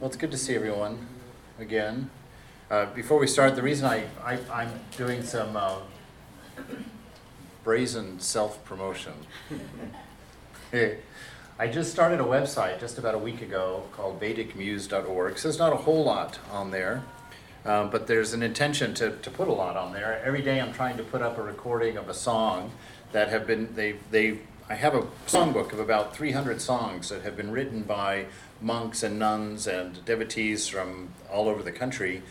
Well, it's good to see everyone again. Uh, before we start, the reason I, I, I'm doing some uh, brazen self promotion. I just started a website just about a week ago called VedicMuse.org. So there's not a whole lot on there, um, but there's an intention to, to put a lot on there. Every day I'm trying to put up a recording of a song that have been, they, they, I have a songbook of about 300 songs that have been written by monks and nuns and devotees from all over the country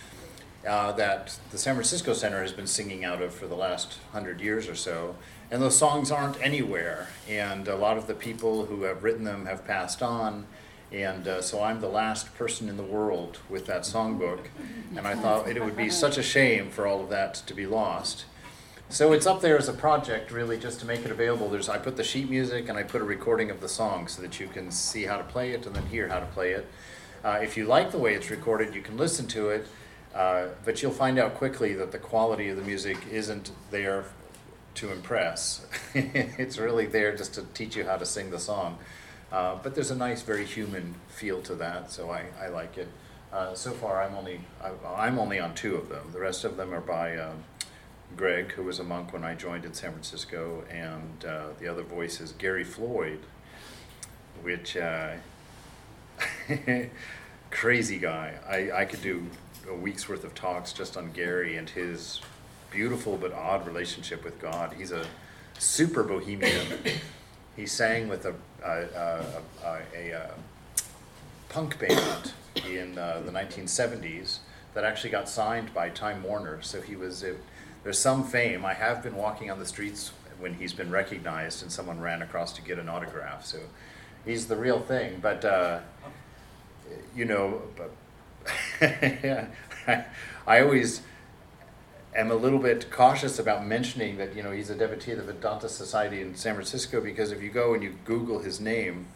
uh, that the San Francisco Center has been singing out of for the last hundred years or so. And those songs aren't anywhere, and a lot of the people who have written them have passed on. And uh, so I'm the last person in the world with that songbook. And I thought it would be such a shame for all of that to be lost. So it's up there as a project, really, just to make it available. There's I put the sheet music and I put a recording of the song so that you can see how to play it and then hear how to play it. Uh, if you like the way it's recorded, you can listen to it, uh, but you'll find out quickly that the quality of the music isn't there to impress. it's really there just to teach you how to sing the song. Uh, but there's a nice, very human feel to that, so I, I like it. Uh, so far, I'm only I, am only on two of them. The rest of them are by um, Greg, who was a monk when I joined in San Francisco, and uh, the other voice is Gary Floyd, which uh, crazy guy. I, I could do a week's worth of talks just on Gary and his beautiful but odd relationship with God. He's a super bohemian. he sang with a, a, a, a, punk band in uh, the 1970s that actually got signed by Time Warner. So he was there's some fame. I have been walking on the streets when he's been recognized and someone ran across to get an autograph. So he's the real thing. But, uh, you know, I, I always am a little bit cautious about mentioning that, you know, he's a devotee of the Vedanta Society in San Francisco because if you go and you Google his name,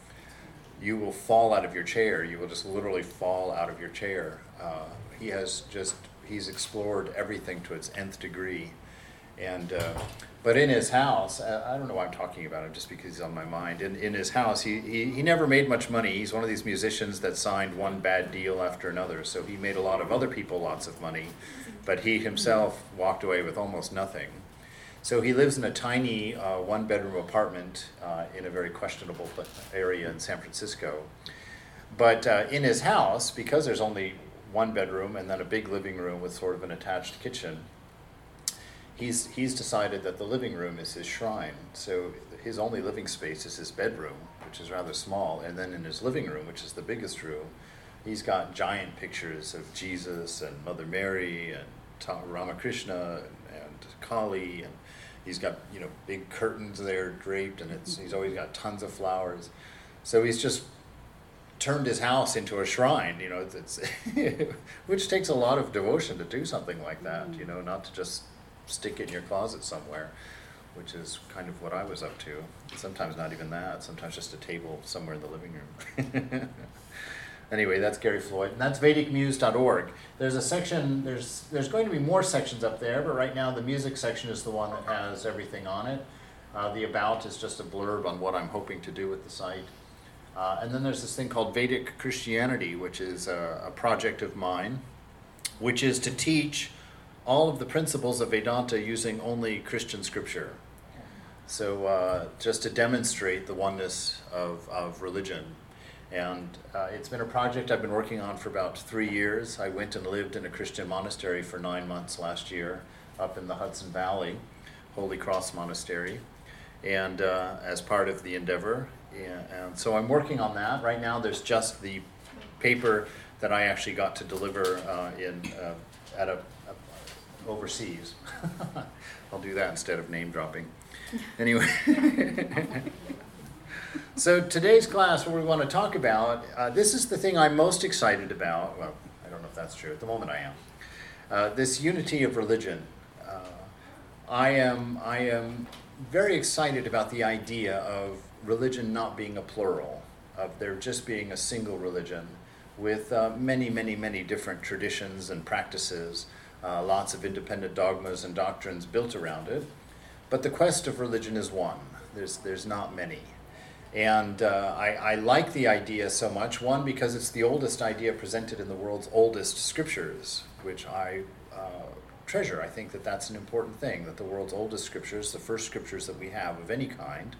you will fall out of your chair. You will just literally fall out of your chair. Uh, he has just he's explored everything to its nth degree. And uh, but in his house, I don't know why I'm talking about him, just because he's on my mind. In in his house, he, he he never made much money. He's one of these musicians that signed one bad deal after another. So he made a lot of other people lots of money, but he himself walked away with almost nothing. So he lives in a tiny uh, one bedroom apartment uh, in a very questionable area in San Francisco. But uh, in his house, because there's only one bedroom and then a big living room with sort of an attached kitchen. He's, he's decided that the living room is his shrine. So his only living space is his bedroom, which is rather small. And then in his living room, which is the biggest room, he's got giant pictures of Jesus and Mother Mary and Ramakrishna and, Kali. And he's got, you know, big curtains there draped and it's, he's always got tons of flowers. So he's just turned his house into a shrine. You know, it's, which takes a lot of devotion to do something like that. You know, not to just stick it in your closet somewhere, which is kind of what I was up to. Sometimes not even that. Sometimes just a table somewhere in the living room. anyway, that's Gary Floyd, and that's VedicMuse.org. There's a section. There's there's going to be more sections up there, but right now the music section is the one that has everything on it. Uh, the about is just a blurb on what I'm hoping to do with the site. Uh, and then there's this thing called Vedic Christianity, which is a, a, project of mine, which is to teach all of the principles of Vedanta using only Christian scripture. So, uh, just to demonstrate the oneness of, of religion. And uh, it's been a project I've been working on for about three years. I went and lived in a Christian monastery for nine months last year up in the Hudson Valley, Holy Cross Monastery. And uh, as part of the endeavor, yeah, and so I'm working on that. Right now, there's just the paper that I actually got to deliver uh, in uh, at a, a overseas. I'll do that instead of name dropping. Anyway, so today's class, what we want to talk about, uh, this is the thing I'm most excited about. Well, I don't know if that's true. At the moment, I am. Uh, this unity of religion. Uh, I am. I am very excited about the idea of religion not being a plural, of there just being a single religion with uh, many, many, many different traditions and practices, uh, lots of independent dogmas and doctrines built around it. But the quest of religion is one. There's, there's not many. And uh, I, I like the idea so much. One, because it's the oldest idea presented in the world's oldest scriptures, which I uh, treasure. I think that that's an important thing, that the world's oldest scriptures, the first scriptures that we have of any kind,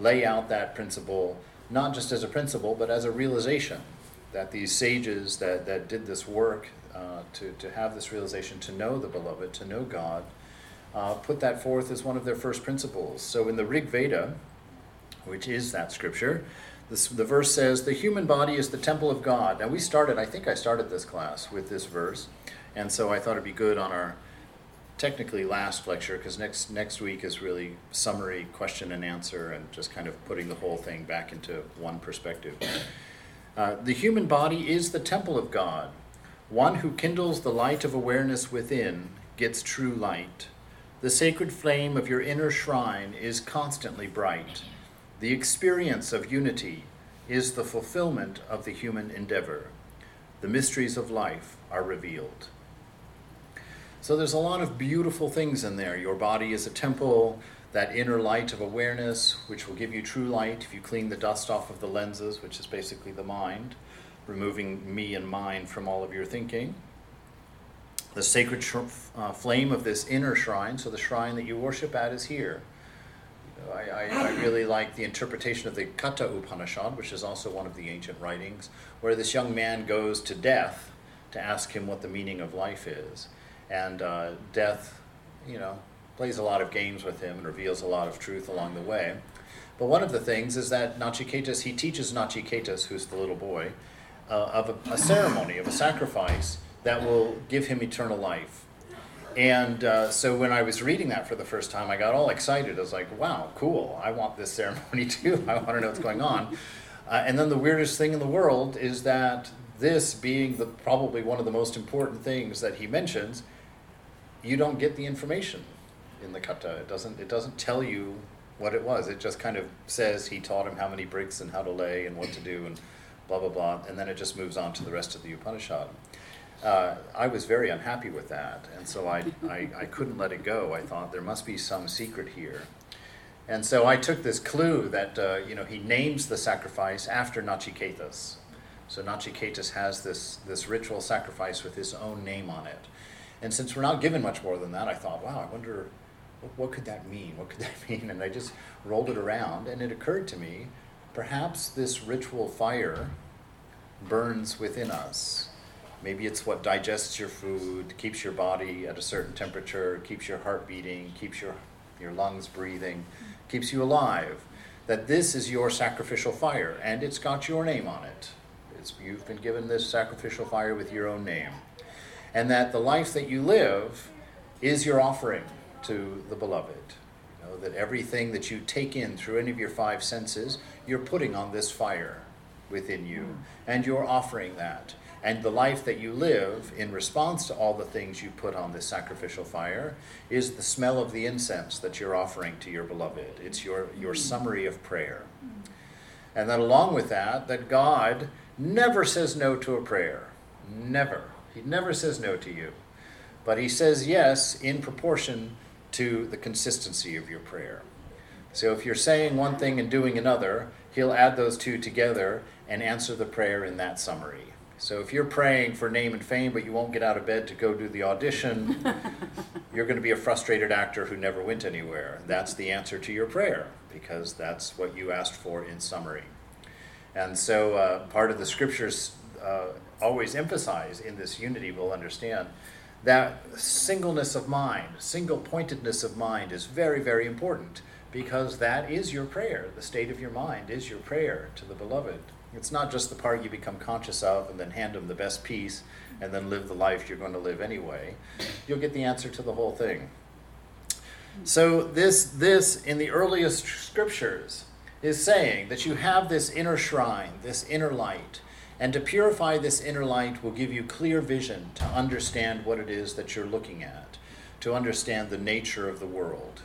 lay out that principle not just as a principle, but as a realization that these sages that, that did this work uh, to, to have this realization, to know the beloved, to know God, uh, put that forth as one of their first principles. So in the Rig Veda, which is that scripture, this, the verse says, The human body is the temple of God. Now, we started, I think I started this class with this verse, and so I thought it'd be good on our technically last lecture because next next week is really summary question and answer and just kind of putting the whole thing back into one perspective. Uh, the human body is the temple of God. One who kindles the light of awareness within gets true light. The sacred flame of your inner shrine is constantly bright. The experience of unity is the fulfillment of the human endeavor. The mysteries of life are revealed. So there's a lot of beautiful things in there. Your body is a temple, that inner light of awareness, which will give you true light if you clean the dust off of the lenses, which is basically the mind, removing me and mine from all of your thinking. The sacred sh- uh, flame of this inner shrine, so the shrine that you worship at is here. I, I, I, really like the interpretation of the Katha Upanishad, which is also one of the ancient writings, where this young man goes to death to ask him what the meaning of life is and uh, death, you know, plays a lot of games with him and reveals a lot of truth along the way. But one of the things is that Nachiketas, he teaches Nachiketas, who's the little boy, uh, of a, a, ceremony, of a sacrifice that will give him eternal life. And uh, so when I was reading that for the first time, I got all excited. I was like, wow, cool, I want this ceremony too. I want to know what's going on. Uh, and then the weirdest thing in the world is that this being the, probably one of the most important things that he mentions you don't get the information in the katha. It doesn't it doesn't tell you what it was. It just kind of says he taught him how many bricks and how to lay and what to do and blah blah blah, and then it just moves on to the rest of the Upanishad. Uh, I was very unhappy with that, and so I, I, I couldn't let it go. I thought there must be some secret here. And so I took this clue that uh, you know he names the sacrifice after Nachiketas. So Nachiketas has this, this ritual sacrifice with his own name on it. And since we're not given much more than that, I thought, wow, I wonder what, what could that mean? What could that mean? And I just rolled it around, and it occurred to me perhaps this ritual fire burns within us. Maybe it's what digests your food, keeps your body at a certain temperature, keeps your heart beating, keeps your, your lungs breathing, keeps you alive. That this is your sacrificial fire, and it's got your name on it. It's, you've been given this sacrificial fire with your own name and that the life that you live is your offering to the beloved. You know, that everything that you take in through any of your five senses, you're putting on this fire within you, mm. and you're offering that. And the life that you live in response to all the things you put on this sacrificial fire is the smell of the incense that you're offering to your beloved. It's your, your mm. summary of prayer. Mm. And then, along with that, that God never says no to a prayer. Never. He never says no to you, but he says yes in proportion to the consistency of your prayer. So if you're saying one thing and doing another, he'll add those two together and answer the prayer in that summary. So if you're praying for name and fame, but you won't get out of bed to go do the audition, you're going to be a frustrated actor who never went anywhere. That's the answer to your prayer because that's what you asked for in summary. And so uh, part of the scriptures uh, always emphasize in this unity we'll understand that singleness of mind, single pointedness of mind is very, very important because that is your prayer. The state of your mind is your prayer to the beloved. It's not just the part you become conscious of and then hand them the best piece and then live the life you're going to live anyway. You'll get the answer to the whole thing. So this this in the earliest scriptures is saying that you have this inner shrine, this inner light and to purify this inner light will give you clear vision to understand what it is that you're looking at, to understand the nature of the world.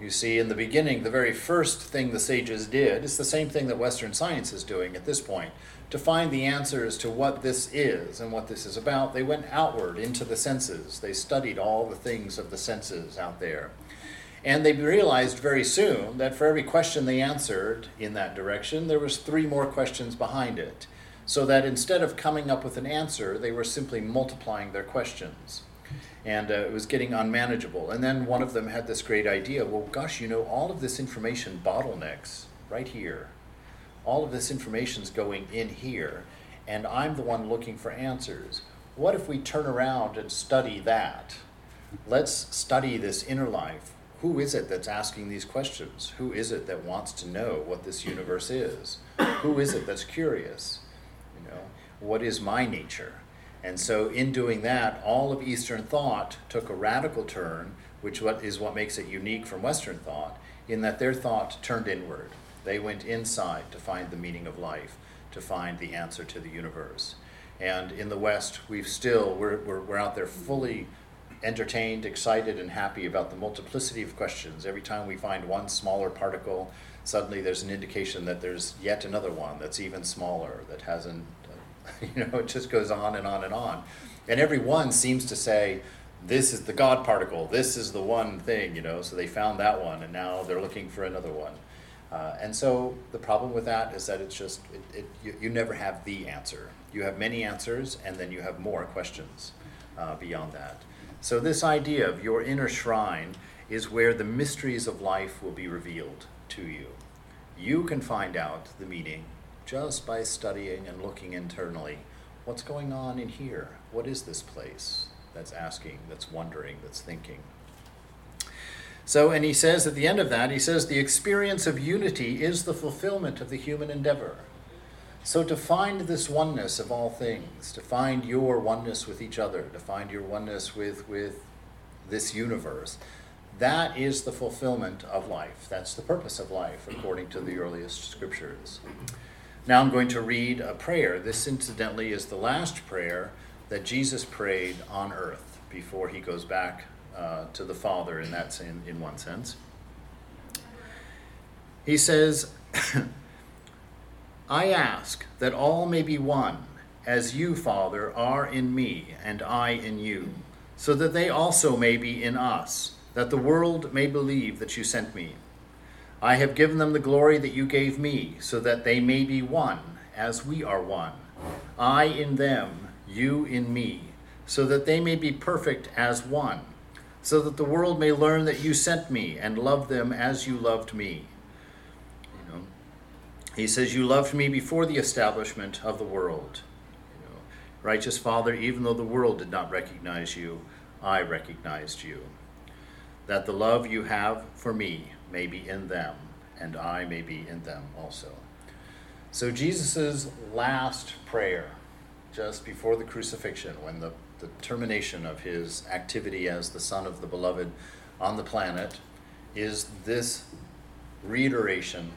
You see, in the beginning, the very first thing the sages did is the same thing that Western science is doing at this point. To find the answers to what this is and what this is about, they went outward into the senses. They studied all the things of the senses out there. And they realized very soon that for every question they answered in that direction, there was three more questions behind it. So that instead of coming up with an answer, they were simply multiplying their questions. And uh, it was getting unmanageable. And then one of them had this great idea well, gosh, you know, all of this information bottlenecks right here. All of this information is going in here, and I'm the one looking for answers. What if we turn around and study that? Let's study this inner life who is it that's asking these questions? Who is it that wants to know what this universe is? Who is it that's curious? What is my nature? And so, in doing that, all of Eastern thought took a radical turn, which is what makes it unique from Western thought, in that their thought turned inward. They went inside to find the meaning of life, to find the answer to the universe. And in the West, we've still we're, we're, we're out there fully entertained, excited, and happy about the multiplicity of questions. Every time we find one smaller particle, suddenly there's an indication that there's yet another one that's even smaller that hasn't, you know, it just goes on and on and on. And every one seems to say, this is the God particle, this is the one thing, you know, so they found that one and now they're looking for another one. Uh, and so the problem with that is that it's just, it, it, you, you never have the answer. You have many answers and then you have more questions uh, beyond that. So, this idea of your inner shrine is where the mysteries of life will be revealed to you. You can find out the meaning just by studying and looking internally. What's going on in here? What is this place that's asking, that's wondering, that's thinking? So, and he says at the end of that, he says, the experience of unity is the fulfillment of the human endeavor. So, to find this oneness of all things, to find your oneness with each other, to find your oneness with, with this universe, that is the fulfillment of life. That's the purpose of life, according to the earliest scriptures. Now, I'm going to read a prayer. This, incidentally, is the last prayer that Jesus prayed on earth before he goes back uh, to the Father, in, that, in, in one sense. He says, I ask that all may be one, as you, Father, are in me, and I in you, so that they also may be in us, that the world may believe that you sent me. I have given them the glory that you gave me, so that they may be one, as we are one. I in them, you in me, so that they may be perfect as one, so that the world may learn that you sent me and love them as you loved me. You know, He says, You loved me before the establishment of the world. You know, Righteous Father, even though the world did not recognize you, I recognized you. That the love you have for me may be in them, and I may be in them also. So, Jesus' last prayer, just before the crucifixion, when the, the termination of his activity as the Son of the Beloved on the planet, is this reiteration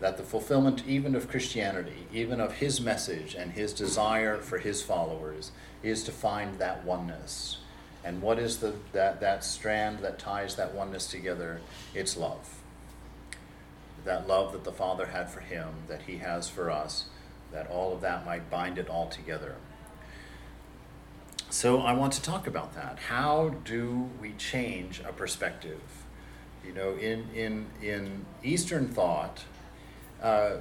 that the fulfillment even of Christianity, even of his message and his desire for his followers, is to find that oneness. And what is the, that, that strand that ties that oneness together? It's love. That love that the Father had for him, that he has for us, that all of that might bind it all together. So I want to talk about that. How do we change a perspective? You know, in, in, in Eastern thought, uh,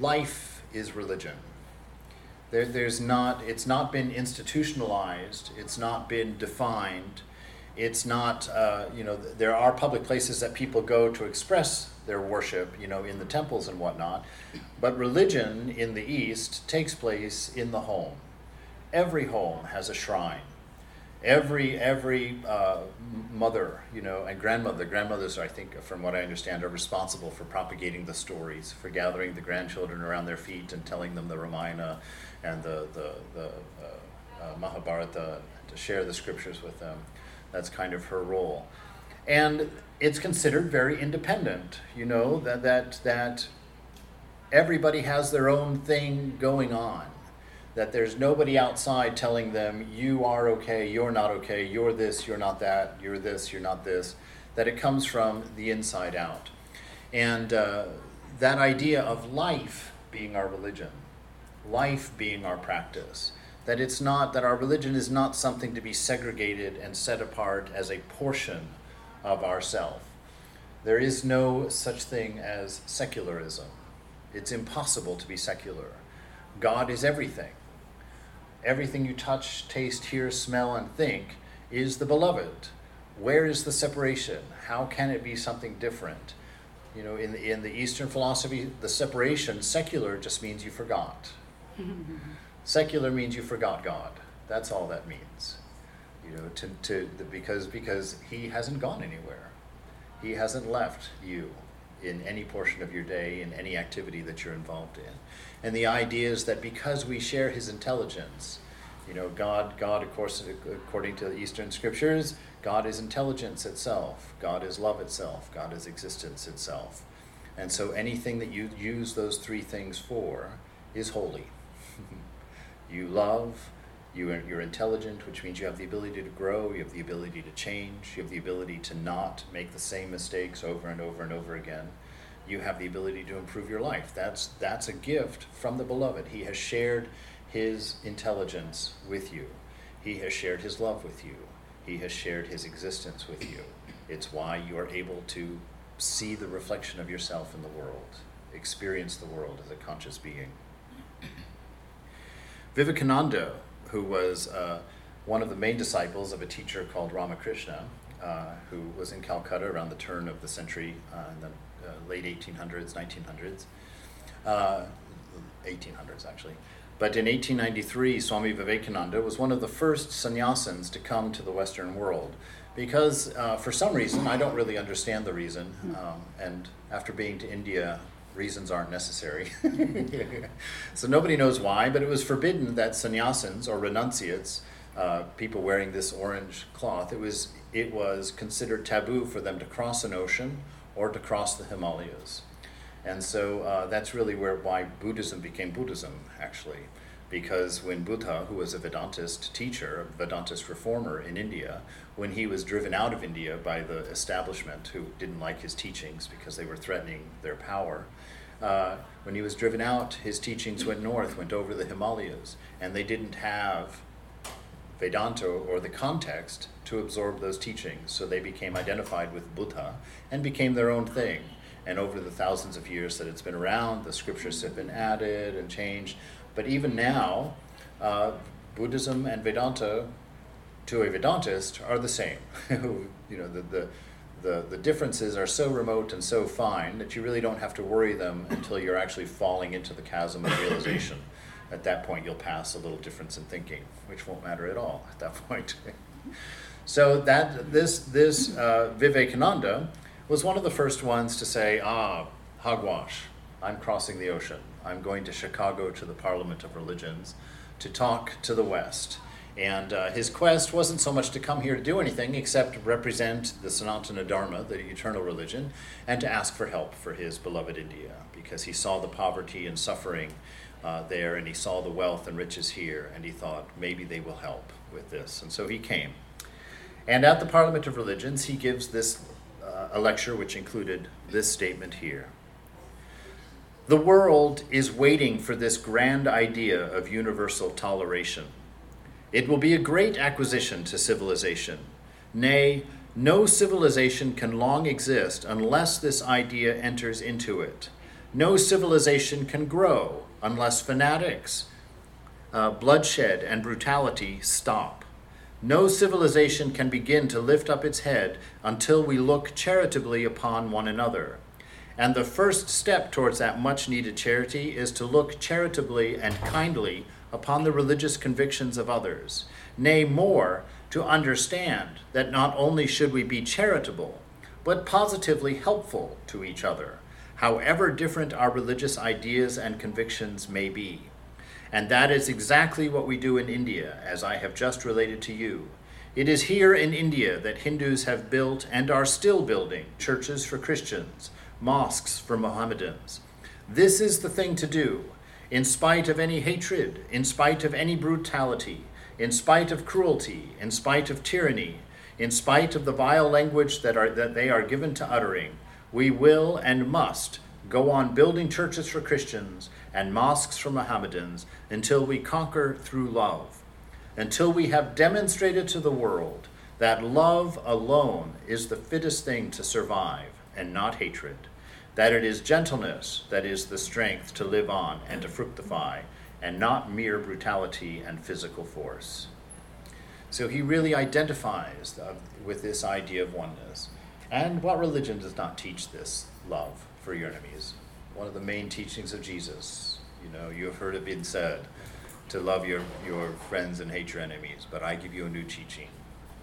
life is religion. There, there's not, it's not been institutionalized, it's not been defined, it's not, uh, you know, there are public places that people go to express their worship, you know, in the temples and whatnot, but religion in the East takes place in the home. Every home has a shrine every every uh, mother, you know, and grandmother. Grandmothers, I think, from what I understand, are responsible for propagating the stories, for gathering the grandchildren around their feet and telling them the Ramayana and the the, the uh, uh, Mahabharata to share the scriptures with them. That's kind of her role, and it's considered very independent. You know that that that everybody has their own thing going on that there's nobody outside telling them, you are okay, you're not okay, you're this, you're not that, you're this, you're not this, that it comes from the inside out. And uh, that idea of life being our religion, life being our practice, that it's not, that our religion is not something to be segregated and set apart as a portion of ourself. There is no such thing as secularism. It's impossible to be secular. God is everything. Everything you touch, taste, hear, smell, and think is the beloved. Where is the separation? How can it be something different? You know, in in the Eastern philosophy, the separation, secular, just means you forgot. Secular means you forgot God. That's all that means. You know, to, to the, because because He hasn't gone anywhere. He hasn't left you in any portion of your day, in any activity that you're involved in. And the idea is that because we share His intelligence, you know, God, God, of course, according to the Eastern scriptures, God is intelligence itself. God is love itself. God is existence itself. And so anything that you use those three things for is holy. You love, you are, you're intelligent, which means you have the ability to grow, you have the ability to change, you have the ability to not make the same mistakes over and over and over again. You have the ability to improve your life. That's, that's a gift from the beloved. He has shared his intelligence with you, he has shared his love with you, he has shared his existence with you. It's why you are able to see the reflection of yourself in the world, experience the world as a conscious being. Vivekananda who was uh, one of the main disciples of a teacher called Ramakrishna, uh, who was in Calcutta around the turn of the century, uh, in the uh, late 1800s, 1900s, 1800s uh, actually. But in 1893, Swami Vivekananda was one of the first sannyasins to come to the Western world because, uh, for some reason, I don't really understand the reason, um, and after being to India reasons aren't necessary. so nobody knows why, but it was forbidden that sannyasins or renunciates, uh, people wearing this orange cloth, it was, it was considered taboo for them to cross an ocean or to cross the Himalayas. And so uh, that's really where why Buddhism became Buddhism, actually. Because when Buddha, who was a Vedantist teacher, a Vedantist reformer in India, when he was driven out of India by the establishment who didn't like his teachings because they were threatening their power, uh, when he was driven out, his teachings went north, went over the Himalayas, and they didn't have Vedanta or the context to absorb those teachings. So they became identified with Buddha and became their own thing. And over the thousands of years that it's been around, the scriptures have been added and changed. But even now, uh, Buddhism and Vedanta, to a Vedantist, are the same. you know, the, the the, the differences are so remote and so fine that you really don't have to worry them until you're actually falling into the chasm of realization. At that point, you'll pass a little difference in thinking, which won't matter at all at that point. so that this this uh, Vivekananda was one of the first ones to say, "Ah, hogwash! I'm crossing the ocean. I'm going to Chicago to the Parliament of Religions to talk to the West." And uh, his quest wasn't so much to come here to do anything except represent the Sanatana Dharma, the eternal religion, and to ask for help for his beloved India, because he saw the poverty and suffering uh, there, and he saw the wealth and riches here, and he thought maybe they will help with this. And so he came. And at the Parliament of Religions, he gives this uh, a lecture which included this statement here. The world is waiting for this grand idea of universal toleration it will be a great acquisition to civilization. Nay, no civilization can long exist unless this idea enters into it. No civilization can grow unless fanatics, uh, bloodshed, and brutality stop. No civilization can begin to lift up its head until we look charitably upon one another. And the first step towards that much needed charity is to look charitably and kindly upon the religious convictions of others. Nay, more, to understand that not only should we be charitable, but positively helpful to each other, however different our religious ideas and convictions may be. And that is exactly what we do in India, as I have just related to you. It is here in India that Hindus have built and are still building churches for Christians, mosques for Mohammedans. This is the thing to do, in spite of any hatred, in spite of any brutality, in spite of cruelty, in spite of tyranny, in spite of the vile language that, are, that they are given to uttering, we will and must go on building churches for Christians and mosques for Mohammedans until we conquer through love, until we have demonstrated to the world that love alone is the fittest thing to survive and not hatred, that it is gentleness that is the strength to live on and to fructify, and not mere brutality and physical force. So he really identifies with this idea of oneness. And what religion does not teach this love for your enemies? One of the main teachings of Jesus. You know, you have heard it being said to love your, your friends and hate your enemies, but I give you a new teaching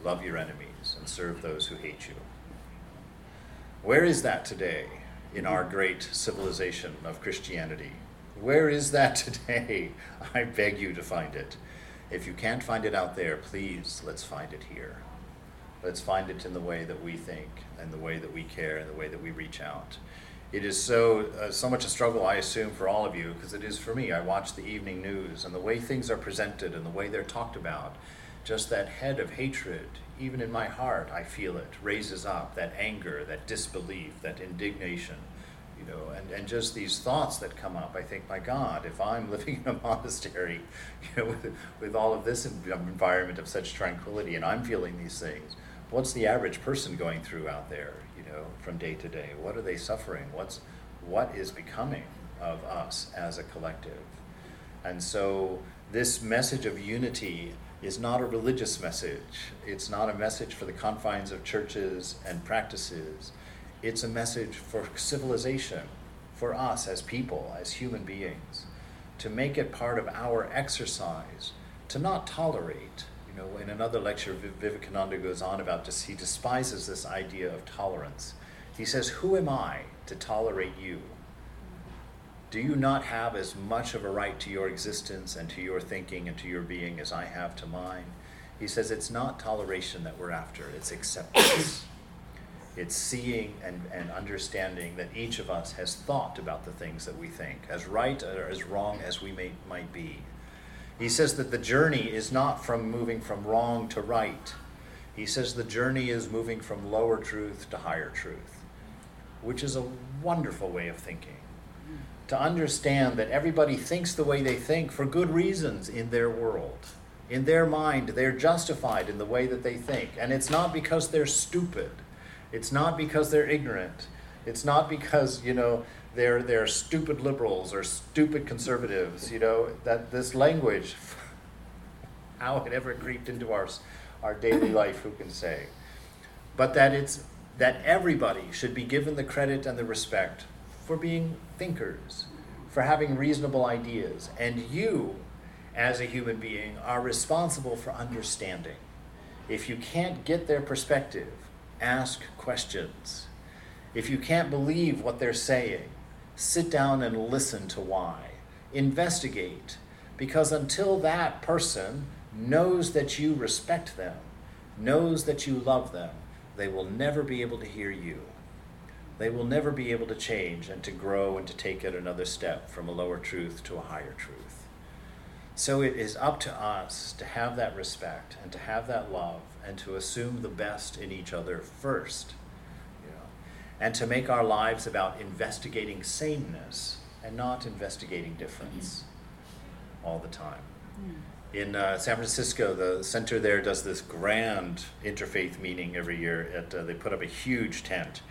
love your enemies and serve those who hate you. Where is that today in our great civilization of Christianity? Where is that today? I beg you to find it. If you can't find it out there, please let's find it here. Let's find it in the way that we think and the way that we care and the way that we reach out. It is so uh, so much a struggle, I assume, for all of you, because it is for me. I watch the evening news and the way things are presented and the way they're talked about. Just that head of hatred, even in my heart, I feel it raises up that anger, that disbelief, that indignation you know, and, and just these thoughts that come up. I think, my God, if I'm living in a monastery, you know, with, with all of this environment of such tranquility, and I'm feeling these things, what's the average person going through out there, you know, from day to day? What are they suffering? What's what is becoming of us as a collective? And so this message of unity is not a religious message. It's not a message for the confines of churches and practices it's a message for civilization, for us as people, as human beings, to make it part of our exercise, to not tolerate. You know, in another lecture, Vivekananda goes on about this. he despises this idea of tolerance. He says, Who am I to tolerate you? Do you not have as much of a right to your existence and to your thinking and to your being as I have to mine? He says it's not toleration that we're after, it's acceptance. It's seeing and, and understanding that each of us has thought about the things that we think, as right or as wrong as we may, might be. He says that the journey is not from moving from wrong to right. He says the journey is moving from lower truth to higher truth, which is a wonderful way of thinking. To understand that everybody thinks the way they think for good reasons in their world. In their mind, they're justified in the way that they think. And it's not because they're stupid it's not because they're ignorant. It's not because, you know, they're, they're stupid liberals or stupid conservatives, you know, that this language, how it ever creeped into our, our daily life, who can say? But that it's that everybody should be given the credit and the respect for being thinkers, for having reasonable ideas. And you, as a human being, are responsible for understanding. If you can't get their perspective, ask questions. If you can't believe what they're saying, sit down and listen to why. Investigate, because until that person knows that you respect them, knows that you love them, they will never be able to hear you. They will never be able to change and to grow and to take it another step from a lower truth to a higher truth. So it is up to us to have that respect and to have that love and to assume the best in each other first. You know, and to make our lives about investigating sameness and not investigating difference all the time. Hmm. In uh, San Francisco, the center there does this grand interfaith meeting every year. At, uh, they put up a huge tent,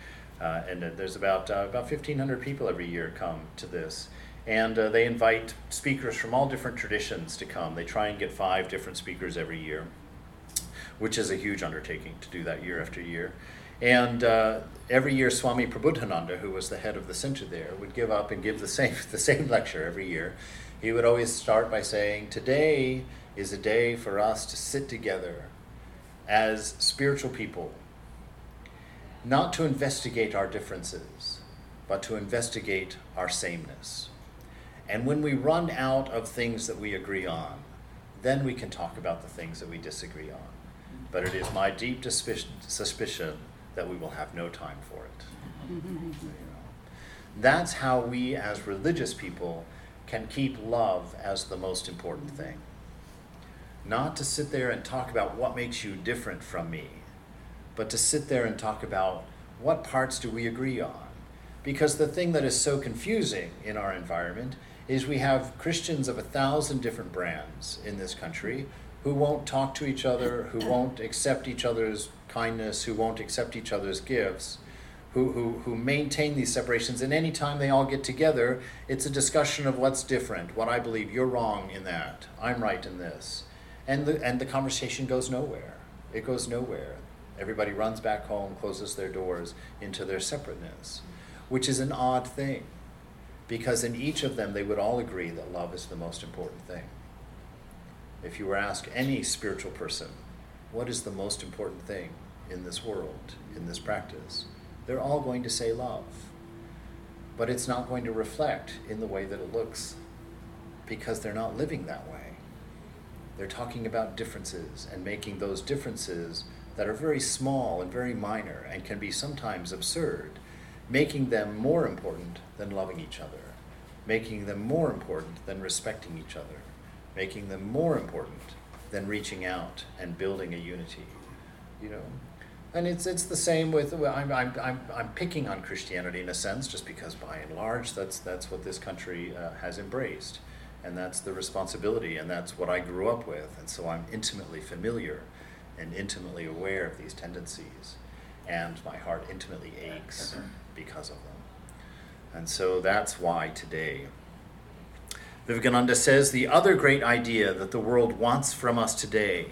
and uh, there's about uh, about 1,500 people every year come to this. And uh, they invite speakers from all different traditions to come. They try and get five different speakers every year which is a huge undertaking to do that year after year. And uh, every year, Swami Prabuddhananda, who was the head of the center there, would give up and give the same, the same lecture every year. He would always start by saying, Today is a day for us to sit together as spiritual people, not to investigate our differences, but to investigate our sameness. And when we run out of things that we agree on, then we can talk about the things that we disagree on but it is my deep suspicion that we will have no time for it. Mm-hmm. That's how we, as religious people, can keep love as the most important thing. Not to sit there and talk about what makes you different from me, but to sit there and talk about what parts do we agree on. Because the thing that is so confusing in our environment is we have Christians of a thousand different brands in this country who won't talk to each other, who won't accept each other's kindness, who won't accept each other's gifts, who, who, who maintain these separations. And anytime they all get together, it's a discussion of what's different, what I believe, you're wrong in that, I'm right in this. And the, and the conversation goes nowhere. It goes nowhere. Everybody runs back home, closes their doors into their separateness, which is an odd thing because in each of them they would all agree that love is the most important thing. If you were asked any spiritual person, what is the most important thing in this world, in this practice? They're all going to say love. But it's not going to reflect in the way that it looks because they're not living that way. They're talking about differences and making those differences that are very small and very minor and can be sometimes absurd, making them more important than loving each other, making them more important than respecting each other, making them more important than reaching out and building a unity. You know, and it's it's the same with well, I'm, I'm, I'm, I'm picking on Christianity in a sense just because by and large that's that's what this country uh, has embraced and that's the responsibility and that's what I grew up with and so I'm intimately familiar and intimately aware of these tendencies and my heart intimately aches because of them and so that's why today Vivekananda says the other great idea that the world wants from us today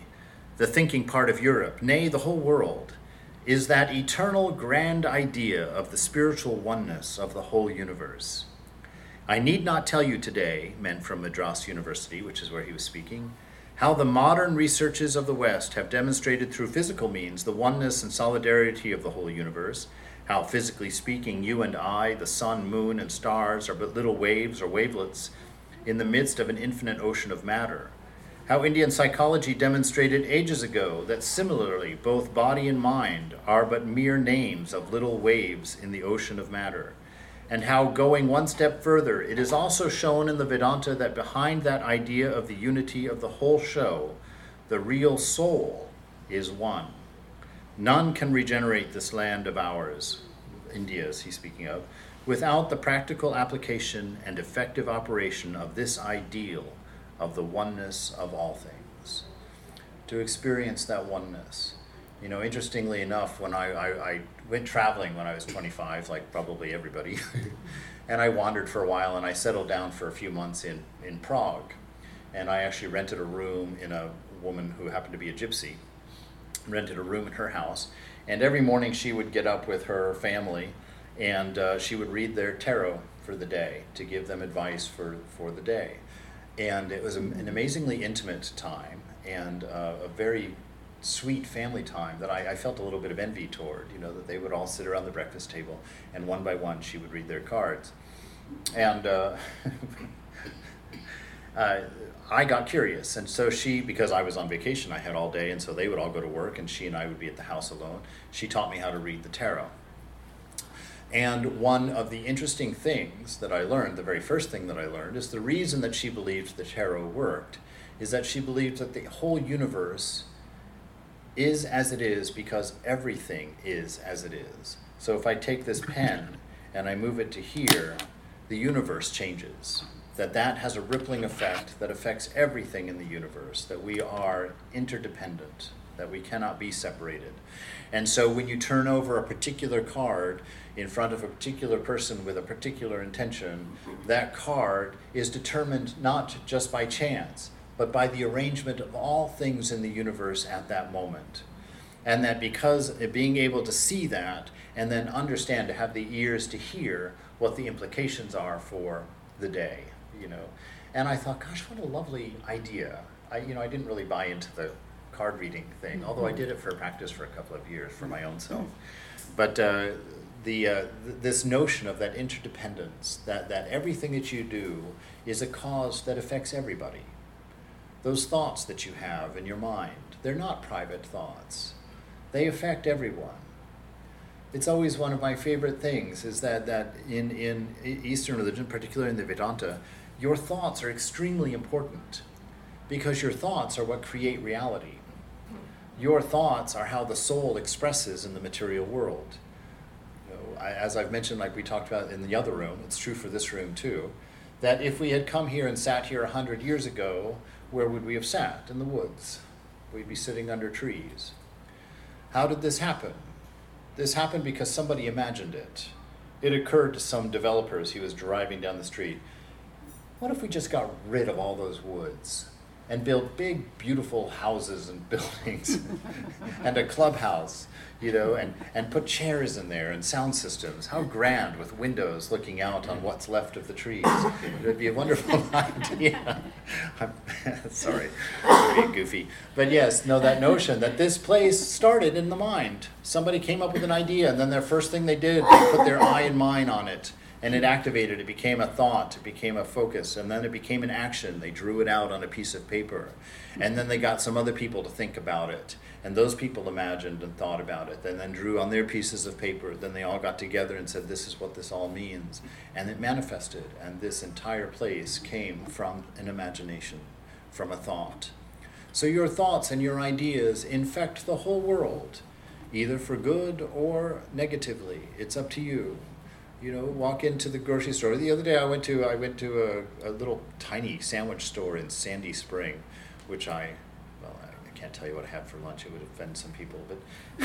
the thinking part of Europe nay the whole world is that eternal grand idea of the spiritual oneness of the whole universe. I need not tell you today, men from Madras University, which is where he was speaking, how the modern researches of the West have demonstrated through physical means the oneness and solidarity of the whole universe, how, physically speaking, you and I, the sun, moon, and stars, are but little waves or wavelets in the midst of an infinite ocean of matter how Indian psychology demonstrated ages ago that similarly both body and mind are but mere names of little waves in the ocean of matter, and how going one step further, it is also shown in the Vedanta that behind that idea of the unity of the whole show, the real soul is one. None can regenerate this land of ours, India is he speaking of, without the practical application and effective operation of this ideal of the oneness of all things, to experience that oneness. You know, interestingly enough, when I, I, I went traveling when I was 25, like probably everybody, and I wandered for a while and I settled down for a few months in, in Prague. And I actually rented a room in a woman who happened to be a gypsy, rented a room in her house. And every morning she would get up with her family and uh, she would read their tarot for the day to give them advice for, for the day and it was an amazingly intimate time and uh, a very sweet family time that I, I, felt a little bit of envy toward. You know that they would all sit around the breakfast table, and one by one she would read their cards, and. Uh, uh, I got curious, and so she, because I was on vacation, I had all day, and so they would all go to work, and she and I would be at the house alone. She taught me how to read the tarot. And one of the interesting things that I learned, the very first thing that I learned, is the reason that she believed the tarot worked is that she believed that the whole universe is as it is because everything is as it is. So if I take this pen and I move it to here, the universe changes. That that has a rippling effect that affects everything in the universe, that we are interdependent, that we cannot be separated. And so when you turn over a particular card, in front of a particular person with a particular intention, that card is determined not just by chance, but by the arrangement of all things in the universe at that moment. And that because being able to see that and then understand, to have the ears to hear what the implications are for the day, you know. And I thought, gosh, what a lovely idea. I, you know, I didn't really buy into the card reading thing, although I did it for practice for a couple of years for my own self. But uh, the, uh, th- this notion of that interdependence, that, that everything that you do is a cause that affects everybody. Those thoughts that you have in your mind, they're not private thoughts. They affect everyone. It's always one of my favorite things is that, that in, in Eastern religion, particularly in the Vedanta, your thoughts are extremely important because your thoughts are what create reality. Your thoughts are how the soul expresses in the material world as I've mentioned, like we talked about in the other room, it's true for this room too, that if we had come here and sat here a hundred years ago, where would we have sat? In the woods. We'd be sitting under trees. How did this happen? This happened because somebody imagined it. It occurred to some developers. He was driving down the street. What if we just got rid of all those woods and build big, beautiful houses and buildings and a clubhouse you know, and, and put chairs in there and sound systems. How grand with windows looking out on what's left of the trees. It would be a wonderful idea. I'm sorry, pretty goofy. But yes, no, that notion that this place started in the mind. Somebody came up with an idea, and then their first thing they did, they put their eye and mind on it. And it activated, it became a thought, it became a focus, and then it became an action. They drew it out on a piece of paper. And then they got some other people to think about it and those people imagined and thought about it, and then drew on their pieces of paper. Then they all got together and said, This is what this all means. And it manifested. And this entire place came from an imagination, from a thought. So your thoughts and your ideas infect the whole world, either for good or negatively. It's up to you. You know, walk into the grocery store. The other day I went to I went to a, a little tiny sandwich store in Sandy Spring, which I well I can't tell you what I had for lunch. It would offend some people, but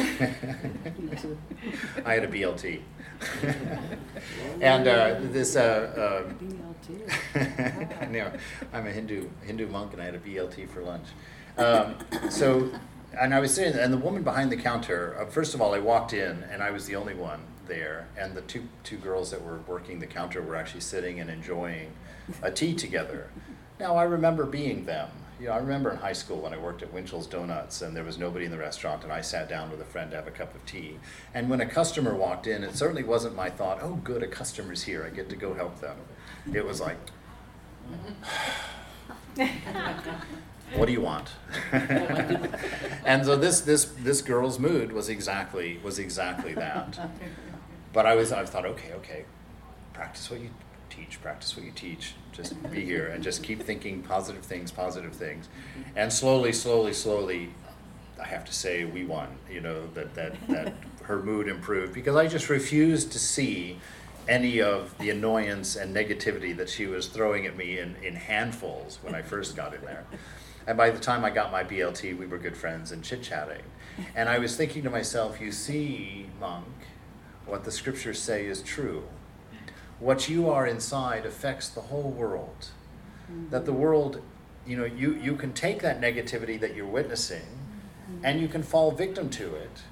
I had a BLT. and uh, this, uh, uh, I know, I'm a Hindu Hindu monk, and I had a BLT for lunch. Um, so, and I was sitting, and the woman behind the counter. Uh, first of all, I walked in, and I was the only one there, and the two two girls that were working the counter were actually sitting and enjoying a tea together. Now I remember being them you know, I remember in high school when I worked at Winchell's Donuts and there was nobody in the restaurant and I sat down with a friend to have a cup of tea. And when a customer walked in, it certainly wasn't my thought, oh, good, a customer's here. I get to go help them. It was like, what do you want? and so this, this, this girl's mood was exactly, was exactly that. But I was, I thought, okay, okay, practice what you teach, practice what you teach, just be here and just keep thinking positive things, positive things. And slowly, slowly, slowly, I have to say we won, you know, that, that, that her mood improved because I just refused to see any of the annoyance and negativity that she was throwing at me in, in handfuls when I first got in there. And by the time I got my BLT, we were good friends and chit chatting. And I was thinking to myself, you see, monk, what the scriptures say is true what you are inside affects the whole world. Mm-hmm. That the world, you know, you, you can take that negativity that you're witnessing mm-hmm. and you can fall victim to it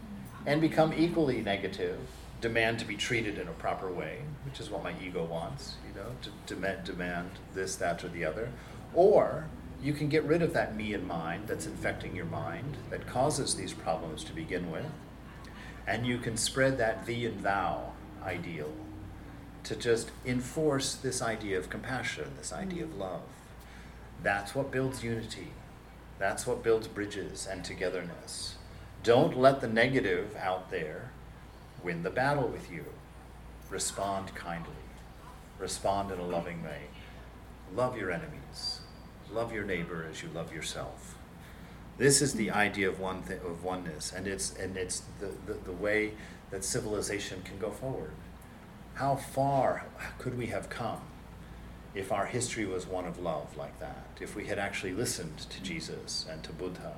and become equally negative, demand to be treated in a proper way, which is what my ego wants, you know, to demand, demand this, that, or the other. Or you can get rid of that me and mind that's infecting your mind, that causes these problems to begin with, and you can spread that thee and thou ideal to just enforce this idea of compassion, this idea of love. That's what builds unity. That's what builds bridges and togetherness. Don't let the negative out there win the battle with you. Respond kindly. Respond in a loving way. Love your enemies. Love your neighbor as you love yourself. This is the idea of one th- of oneness, and it's and it's the, the, the way that civilization can go forward. How far could we have come if our history was one of love like that? If we had actually listened to Jesus and to Buddha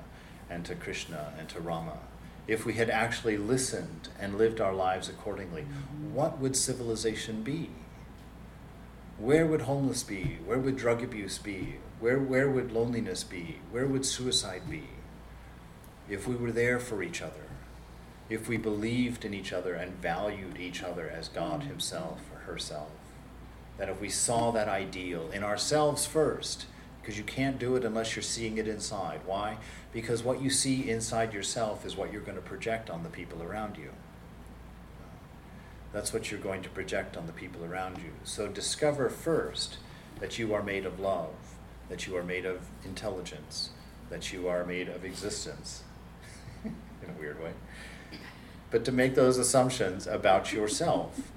and to Krishna and to Rama? If we had actually listened and lived our lives accordingly, what would civilization be? Where would homeless be? Where would drug abuse be? Where, where would loneliness be? Where would suicide be? If we were there for each other, if we believed in each other and valued each other as God Himself or herself. That if we saw that ideal in ourselves first, because you can't do it unless you're seeing it inside. Why? Because what you see inside yourself is what you're going to project on the people around you. That's what you're going to project on the people around you. So discover first that you are made of love, that you are made of intelligence, that you are made of existence, in a weird way but to make those assumptions about yourself.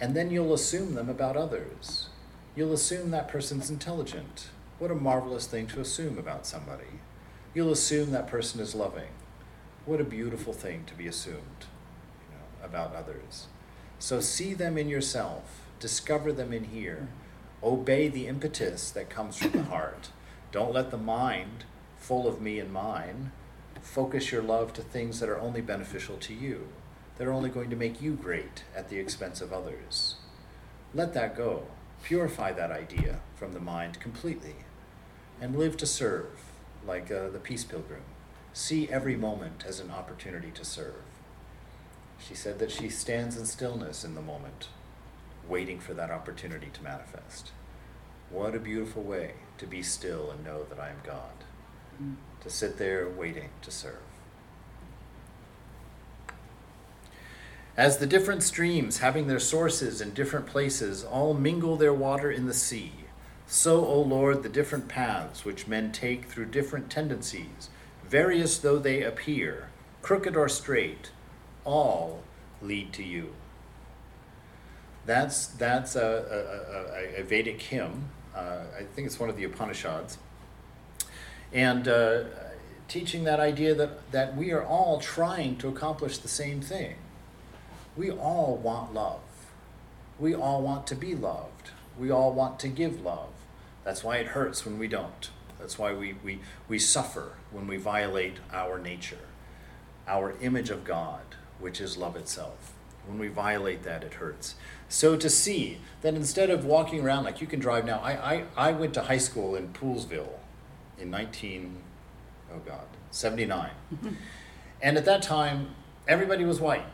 And then you'll assume them about others. You'll assume that person's intelligent. What a marvelous thing to assume about somebody. You'll assume that person is loving. What a beautiful thing to be assumed you know, about others. So see them in yourself, discover them in here. Obey the impetus that comes from the heart. Don't let the mind, full of me and mine, focus your love to things that are only beneficial to you, that are only going to make you great at the expense of others. Let that go. Purify that idea from the mind completely and live to serve like uh, the peace pilgrim. See every moment as an opportunity to serve. She said that she stands in stillness in the moment, waiting for that opportunity to manifest. What a beautiful way to be still and know that I am God, mm. to sit there waiting to serve. As the different streams, having their sources in different places, all mingle their water in the sea, so, O Lord, the different paths which men take through different tendencies, various though they appear, crooked or straight, all lead to you. That's, that's a, a, a, a Vedic hymn. Uh, I think it's one of the Upanishads. And uh, teaching that idea that, that we are all trying to accomplish the same thing. We all want love. We all want to be loved. We all want to give love. That's why it hurts when we don't. That's why we, we, we suffer when we violate our nature, our image of God, which is love itself. When we violate that, it hurts. So to see that instead of walking around like you can drive now, I, I, I went to high school in Poolesville in 19, oh God, 79. and at that time, everybody was white.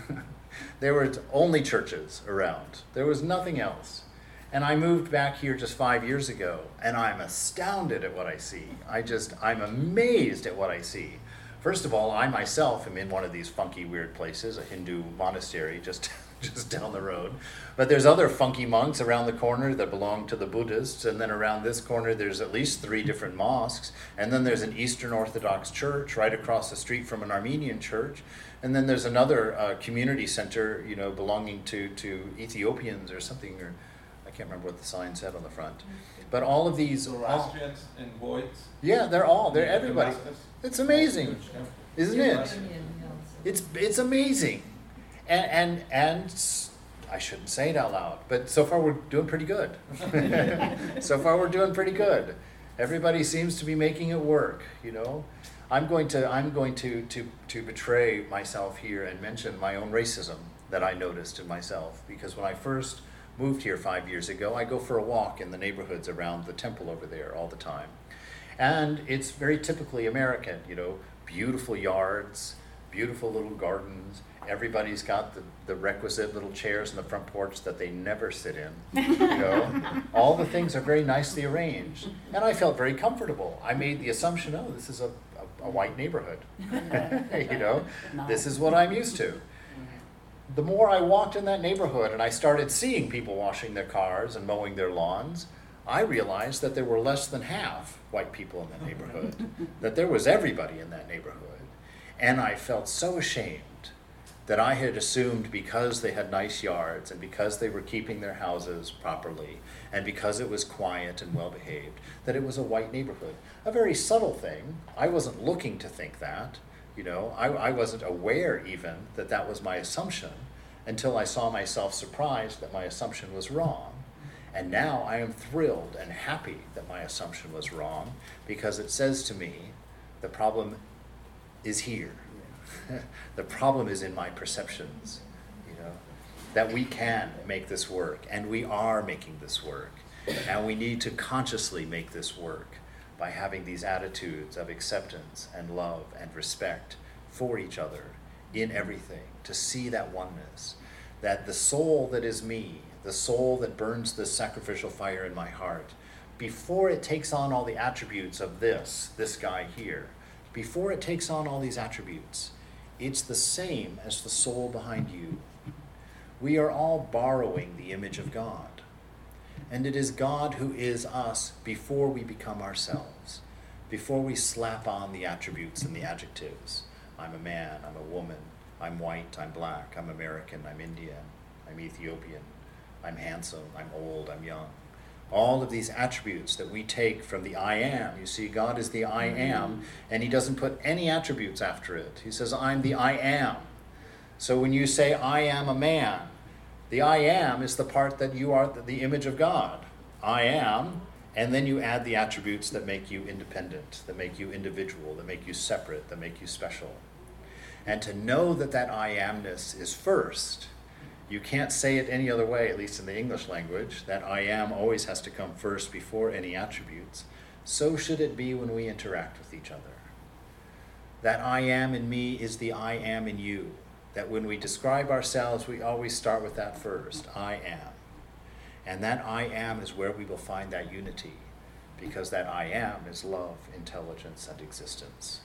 there were only churches around. There was nothing else. And I moved back here just five years ago, and I'm astounded at what I see. I just, I'm amazed at what I see. First of all, I myself am in one of these funky, weird places, a Hindu monastery just, just down the road. But there's other funky monks around the corner that belong to the Buddhists, and then around this corner, there's at least three different mosques, and then there's an Eastern Orthodox church right across the street from an Armenian church, and then there's another uh, community center, you know, belonging to, to Ethiopians or something, or I can't remember what the sign said on the front. But all of these. Zoroastrians and Voids. Yeah, they're all. They're everybody. It's amazing, isn't it? It's it's amazing, and and and I shouldn't say it out loud, but so far we're doing pretty good. so far we're doing pretty good. Everybody seems to be making it work. You know, I'm going to I'm going to to to betray myself here and mention my own racism that I noticed in myself because when I first moved here five years ago, I go for a walk in the neighborhoods around the temple over there all the time. And it's very typically American, you know, beautiful yards, beautiful little gardens. Everybody's got the, the requisite little chairs in the front porch that they never sit in. You know, all the things are very nicely arranged, and I felt very comfortable. I made the assumption, oh, this is a, a, a white neighborhood. you know, this is what I'm used to the more I walked in that neighborhood and I started seeing people washing their cars and mowing their lawns, I realized that there were less than half white people in that neighborhood, that there was everybody in that neighborhood. And I felt so ashamed that I had assumed because they had nice yards and because they were keeping their houses properly and because it was quiet and well behaved, that it was a white neighborhood. A very subtle thing. I wasn't looking to think that. You know, I, I wasn't aware even that that was my assumption until I saw myself surprised that my assumption was wrong. And now I am thrilled and happy that my assumption was wrong because it says to me, the problem is here. the problem is in my perceptions, you know, that we can make this work and we are making this work. And we need to consciously make this work by having these attitudes of acceptance and love and respect for each other in everything, to see that oneness, that the soul that is me, the soul that burns this sacrificial fire in my heart, before it takes on all the attributes of this, this guy here, before it takes on all these attributes, it's the same as the soul behind you. We are all borrowing the image of God. And it is God who is us before we become ourselves, before we slap on the attributes and the adjectives. I'm a man, I'm a woman, I'm white, I'm black, I'm American, I'm Indian, I'm Ethiopian, I'm handsome, I'm old, I'm young. All of these attributes that we take from the I am. You see, God is the I mm-hmm. am, and He doesn't put any attributes after it. He says, I'm the I am. So when you say, I am a man, the I am is the part that you are the image of God. I am, and then you add the attributes that make you independent, that make you individual, that make you separate, that make you special. And to know that that I amness is first, you can't say it any other way, at least in the English language. That I am always has to come first before any attributes. So should it be when we interact with each other. That I am in me is the I am in you. That when we describe ourselves, we always start with that first I am. And that I am is where we will find that unity, because that I am is love, intelligence, and existence.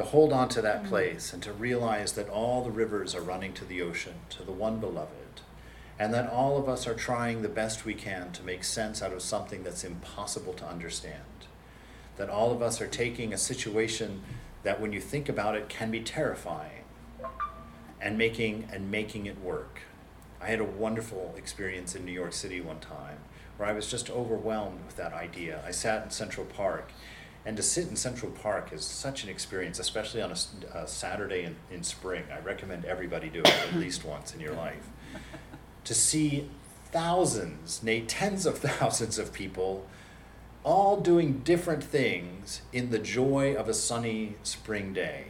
To hold on to that mm. place and to realize that all the rivers are running to the ocean, to the one beloved, and that all of us are trying the best we can to make sense out of something that's impossible to understand. That all of us are taking a situation that, when you think about it, can be terrifying and making, and making it work I had a wonderful experience in New York City one time where I was just overwhelmed with that idea. I sat in Central Park, and to sit in Central Park is such an experience, especially on a, a Saturday in, in spring. I recommend everybody do it at least once in your life. To see thousands, nay, tens of thousands of people all doing different things in the joy of a sunny spring day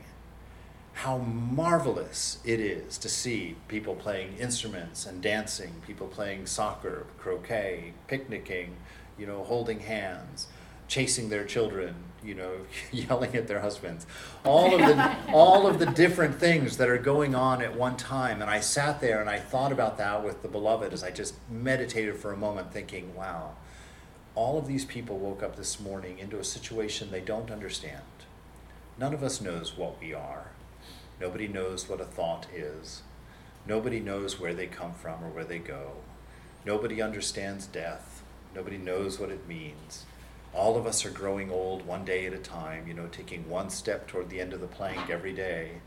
how marvelous it is to see people playing instruments and dancing, people playing soccer, croquet, picnicking, you know, holding hands, chasing their children, you know, yelling at their husbands. All of the all of the different things that are going on at one time. And I sat there and I thought about that with the beloved as I just meditated for a moment thinking, wow, all of these people woke up this morning into a situation they don't understand. None of us knows what we are. Nobody knows what a thought is. Nobody knows where they come from or where they go. Nobody understands death. Nobody knows what it means. All of us are growing old one day at a time, you know, taking one step toward the end of the plank every day.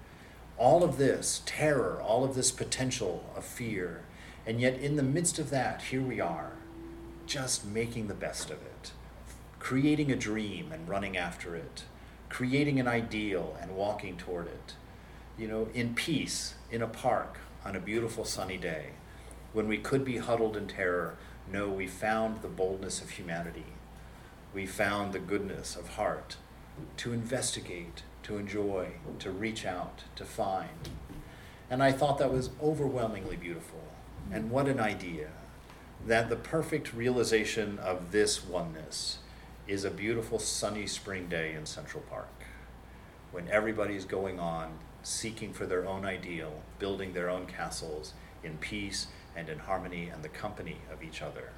All of this terror, all of this potential of fear. And yet, in the midst of that, here we are, just making the best of it, creating a dream and running after it, creating an ideal and walking toward it you know, in peace in a park on a beautiful sunny day, when we could be huddled in terror, no, we found the boldness of humanity. We found the goodness of heart to investigate, to enjoy, to reach out, to find. And I thought that was overwhelmingly beautiful. And what an idea that the perfect realization of this oneness is a beautiful sunny spring day in Central Park when everybody's going on seeking for their own ideal, building their own castles in peace and in harmony and the company of each other.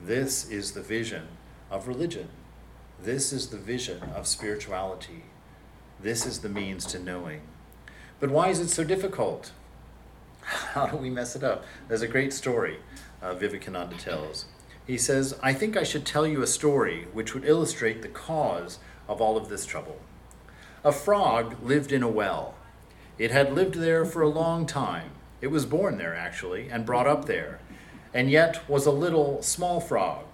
This is the vision of religion. This is the vision of spirituality. This is the means to knowing. But why is it so difficult? How do we mess it up? There's a great story uh, Vivekananda tells. He says, I think I should tell you a story which would illustrate the cause of all of this trouble. A frog lived in a well. It had lived there for a long time. It was born there, actually, and brought up there, and yet was a little small frog.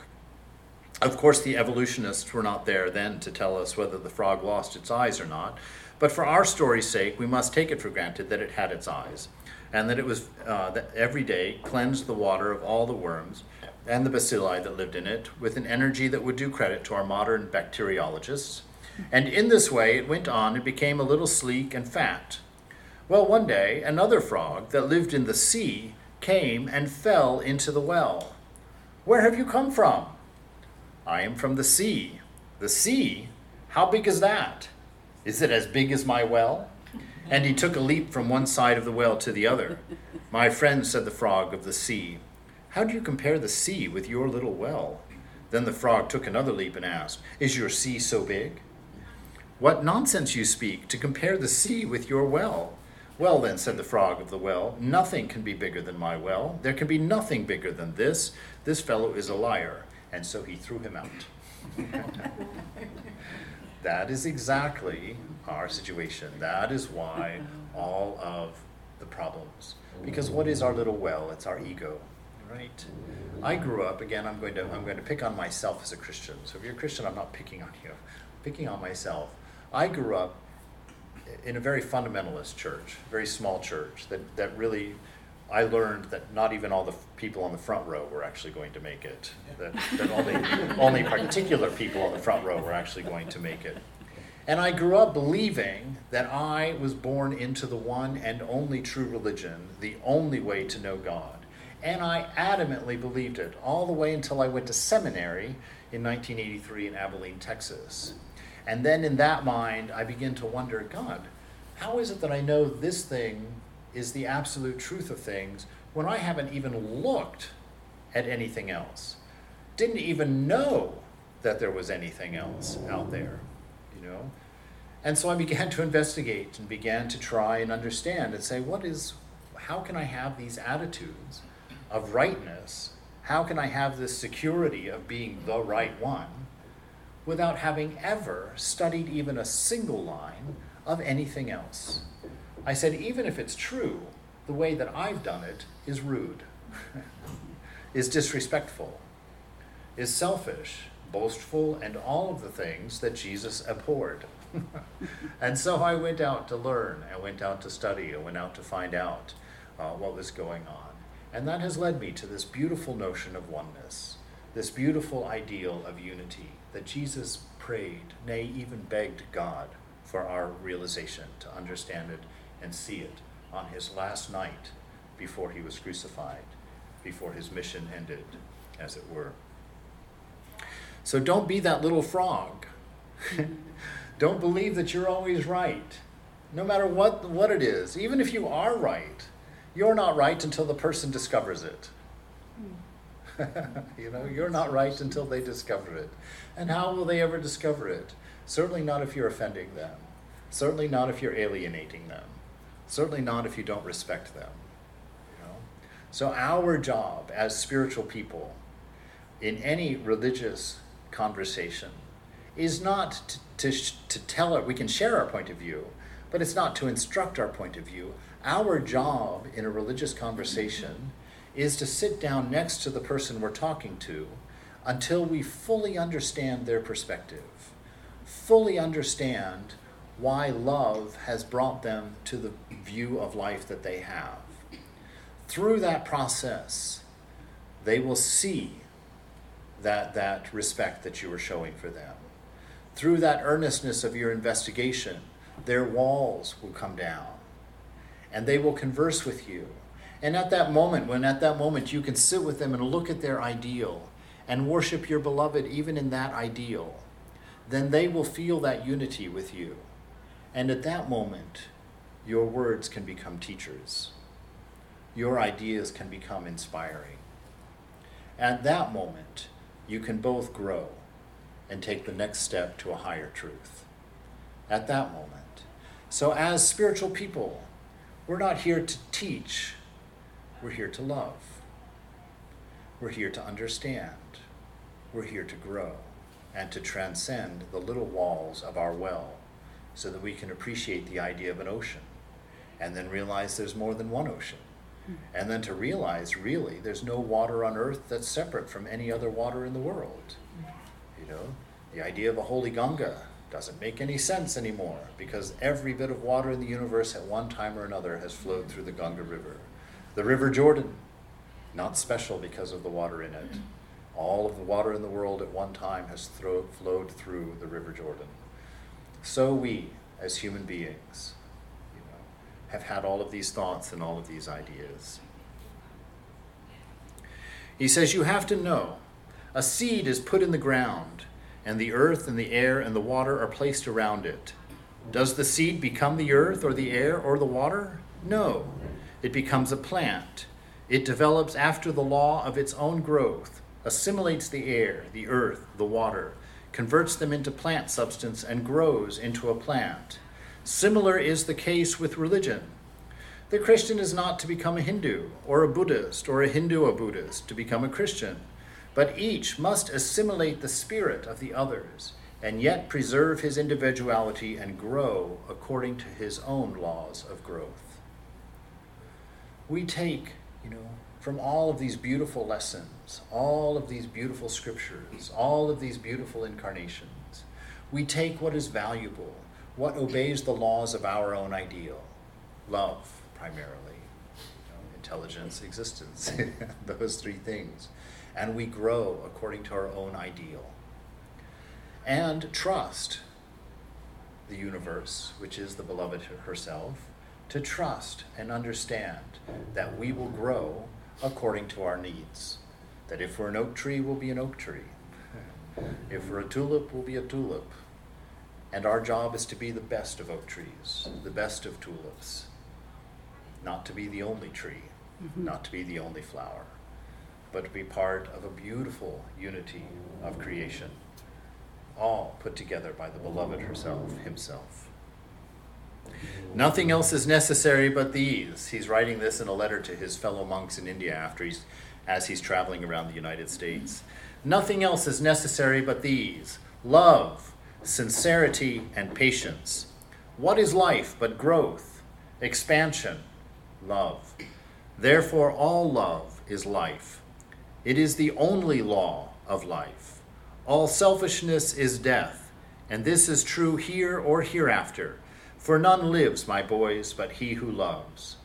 Of course, the evolutionists were not there then to tell us whether the frog lost its eyes or not, but for our story's sake, we must take it for granted that it had its eyes, and that it was uh, that every day cleansed the water of all the worms and the bacilli that lived in it with an energy that would do credit to our modern bacteriologists and in this way it went on and became a little sleek and fat. Well, one day another frog that lived in the sea came and fell into the well. Where have you come from? I am from the sea. The sea? How big is that? Is it as big as my well? And he took a leap from one side of the well to the other. My friend, said the frog of the sea, how do you compare the sea with your little well? Then the frog took another leap and asked, Is your sea so big? What nonsense you speak to compare the sea with your well. Well, then, said the frog of the well, nothing can be bigger than my well. There can be nothing bigger than this. This fellow is a liar. And so he threw him out. that is exactly our situation. That is why all of the problems. Because what is our little well? It's our ego, right? I grew up again. I'm going to I'm going to pick on myself as a Christian. So if you're a Christian, I'm not picking on you. I'm picking on myself. I grew up in a very fundamentalist church, very small church that, that really I learned that not even all the people on the front row were actually going to make it. That, that only, only particular people on the front row were actually going to make it. And I grew up believing that I was born into the one and only true religion, the only way to know God. And I adamantly believed it all the way until I went to seminary in 1983 in Abilene, Texas. And then in that mind, I began to wonder God, how is it that I know this thing is the absolute truth of things when I haven't even looked at anything else? Didn't even know that there was anything else out there, you know? And so I began to investigate and began to try and understand and say, what is, how can I have these attitudes of rightness? How can I have this security of being the right one without having ever studied even a single line of anything else? I said, even if it's true, the way that I've done it is rude, is disrespectful, is selfish, boastful, and all of the things that Jesus abhorred. and so I went out to learn, I went out to study, I went out to find out uh, what was going on. And that has led me to this beautiful notion of oneness, this beautiful ideal of unity that Jesus prayed, nay, even begged God for our realization, to understand it and see it on his last night before he was crucified, before his mission ended, as it were. So don't be that little frog. don't believe that you're always right, no matter what, what it is. Even if you are right, you're not right until the person discovers it. you know, you're not right until they discover it. And how will they ever discover it? Certainly not if you're offending them. Certainly not if you're alienating them. Certainly not if you don't respect them. You know? So our job as spiritual people in any religious conversation is not to, to, to tell it, we can share our point of view, but it's not to instruct our point of view. Our job in a religious conversation is to sit down next to the person we're talking to until we fully understand their perspective, fully understand why love has brought them to the view of life that they have. Through that process, they will see that, that respect that you are showing for them. Through that earnestness of your investigation, their walls will come down and they will converse with you. And at that moment, when at that moment you can sit with them and look at their ideal and worship your beloved even in that ideal, then they will feel that unity with you. And at that moment, your words can become teachers. Your ideas can become inspiring. At that moment, you can both grow and take the next step to a higher truth. At that moment. So, as spiritual people, we're not here to teach, we're here to love. We're here to understand. We're here to grow and to transcend the little walls of our well so that we can appreciate the idea of an ocean and then realize there's more than one ocean. Hmm. And then to realize really there's no water on earth that's separate from any other water in the world. Hmm. You know, the idea of a holy Ganga doesn't make any sense anymore because every bit of water in the universe at one time or another has flowed through the Ganga River. The River Jordan, not special because of the water in it. Hmm. All of the water in the world at one time has thro- flowed through the River Jordan. So we, as human beings, you know, have had all of these thoughts and all of these ideas. He says, You have to know a seed is put in the ground, and the earth and the air and the water are placed around it. Does the seed become the earth or the air or the water? No. It becomes a plant. It develops after the law of its own growth, assimilates the air, the earth, the water, converts them into plant substance, and grows into a plant. Similar is the case with religion. The Christian is not to become a Hindu, or a Buddhist, or a Hindu a Buddhist to become a Christian, but each must assimilate the spirit of the others, and yet preserve his individuality and grow according to his own laws of growth. We take, you know, from all of these beautiful lessons, all of these beautiful scriptures, all of these beautiful incarnations, we take what is valuable, what obeys the laws of our own ideal, love primarily, you know, intelligence, existence. Those three things. And we grow according to our own ideal. And trust the universe, which is the beloved herself, to trust and understand that we will grow according to our needs. That if we're an oak tree, we'll be an oak tree. If we're a tulip, we'll be a tulip. And our job is to be the best of oak trees, the best of tulips, not to be the only tree, mm-hmm. not to be the only flower, but to be part of a beautiful unity of creation, all put together by the beloved herself, himself. Nothing else is necessary but these. He's writing this in a letter to his fellow monks in India after he's, as he's traveling around the United States. Nothing else is necessary but these love, sincerity, and patience. What is life but growth, expansion, love? Therefore, all love is life. It is the only law of life. All selfishness is death, and this is true here or hereafter. For none lives, my boys, but he who loves.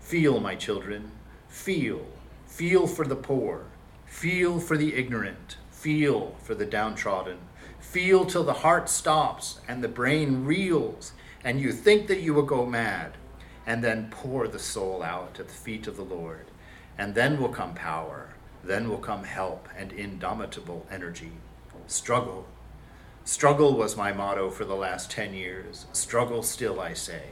Feel, my children, feel. Feel for the poor. Feel for the ignorant. Feel for the downtrodden. Feel till the heart stops and the brain reels, and you think that you will go mad. And then pour the soul out at the feet of the Lord. And then will come power. Then will come help and indomitable energy. Struggle Struggle was my motto for the last 10 years. Struggle still, I say.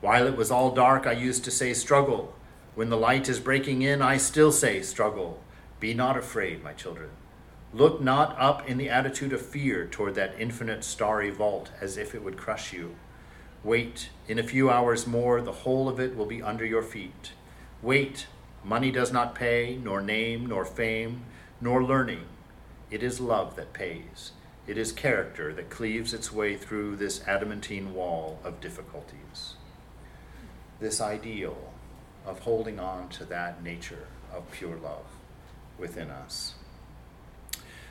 While it was all dark, I used to say, Struggle. When the light is breaking in, I still say, Struggle. Be not afraid, my children. Look not up in the attitude of fear toward that infinite starry vault as if it would crush you. Wait, in a few hours more, the whole of it will be under your feet. Wait, money does not pay, nor name, nor fame, nor learning. It is love that pays. It is character that cleaves its way through this adamantine wall of difficulties. This ideal of holding on to that nature of pure love within us.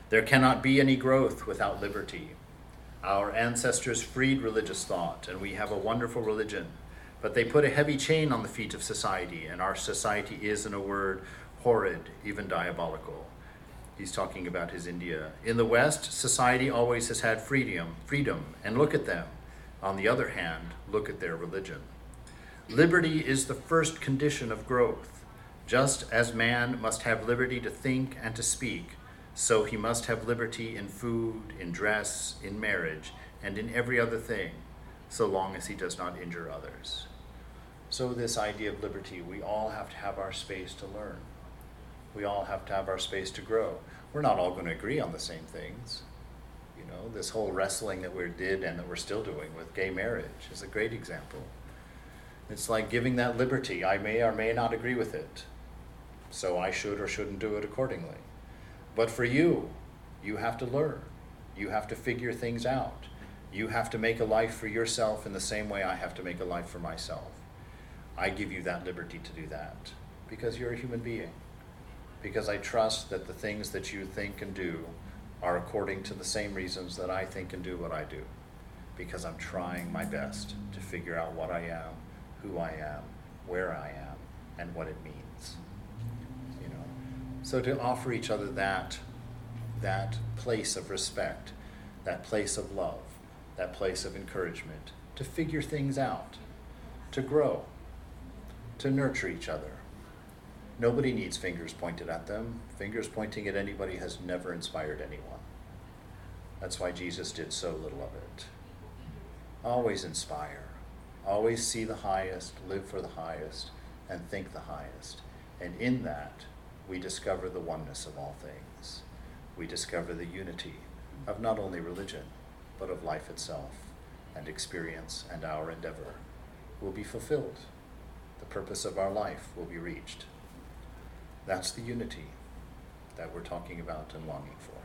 There cannot be any growth without liberty. Our ancestors freed religious thought, and we have a wonderful religion, but they put a heavy chain on the feet of society, and our society is, in a word, horrid, even diabolical. He's talking about his India. In the West, society always has had freedom, freedom, and look at them. On the other hand, look at their religion. Liberty is the first condition of growth. Just as man must have liberty to think and to speak, so he must have liberty in food, in dress, in marriage, and in every other thing, so long as he does not injure others. So, this idea of liberty, we all have to have our space to learn. We all have to have our space to grow. We're not all going to agree on the same things. You know, this whole wrestling that we did and that we're still doing with gay marriage is a great example. It's like giving that liberty. I may or may not agree with it. So I should or shouldn't do it accordingly. But for you, you have to learn. You have to figure things out. You have to make a life for yourself in the same way I have to make a life for myself. I give you that liberty to do that because you're a human being because I trust that the things that you think and do are according to the same reasons that I think and do what I do. Because I'm trying my best to figure out what I am, who I am, where I am, and what it means. You know. So to offer each other that that place of respect, that place of love, that place of encouragement, to figure things out, to grow, to nurture each other Nobody needs fingers pointed at them. Fingers pointing at anybody has never inspired anyone. That's why Jesus did so little of it. Always inspire. Always see the highest, live for the highest, and think the highest. And in that, we discover the oneness of all things. We discover the unity of not only religion, but of life itself, and experience and our endeavor will be fulfilled. The purpose of our life will be reached. That's the unity that we're talking about and longing for.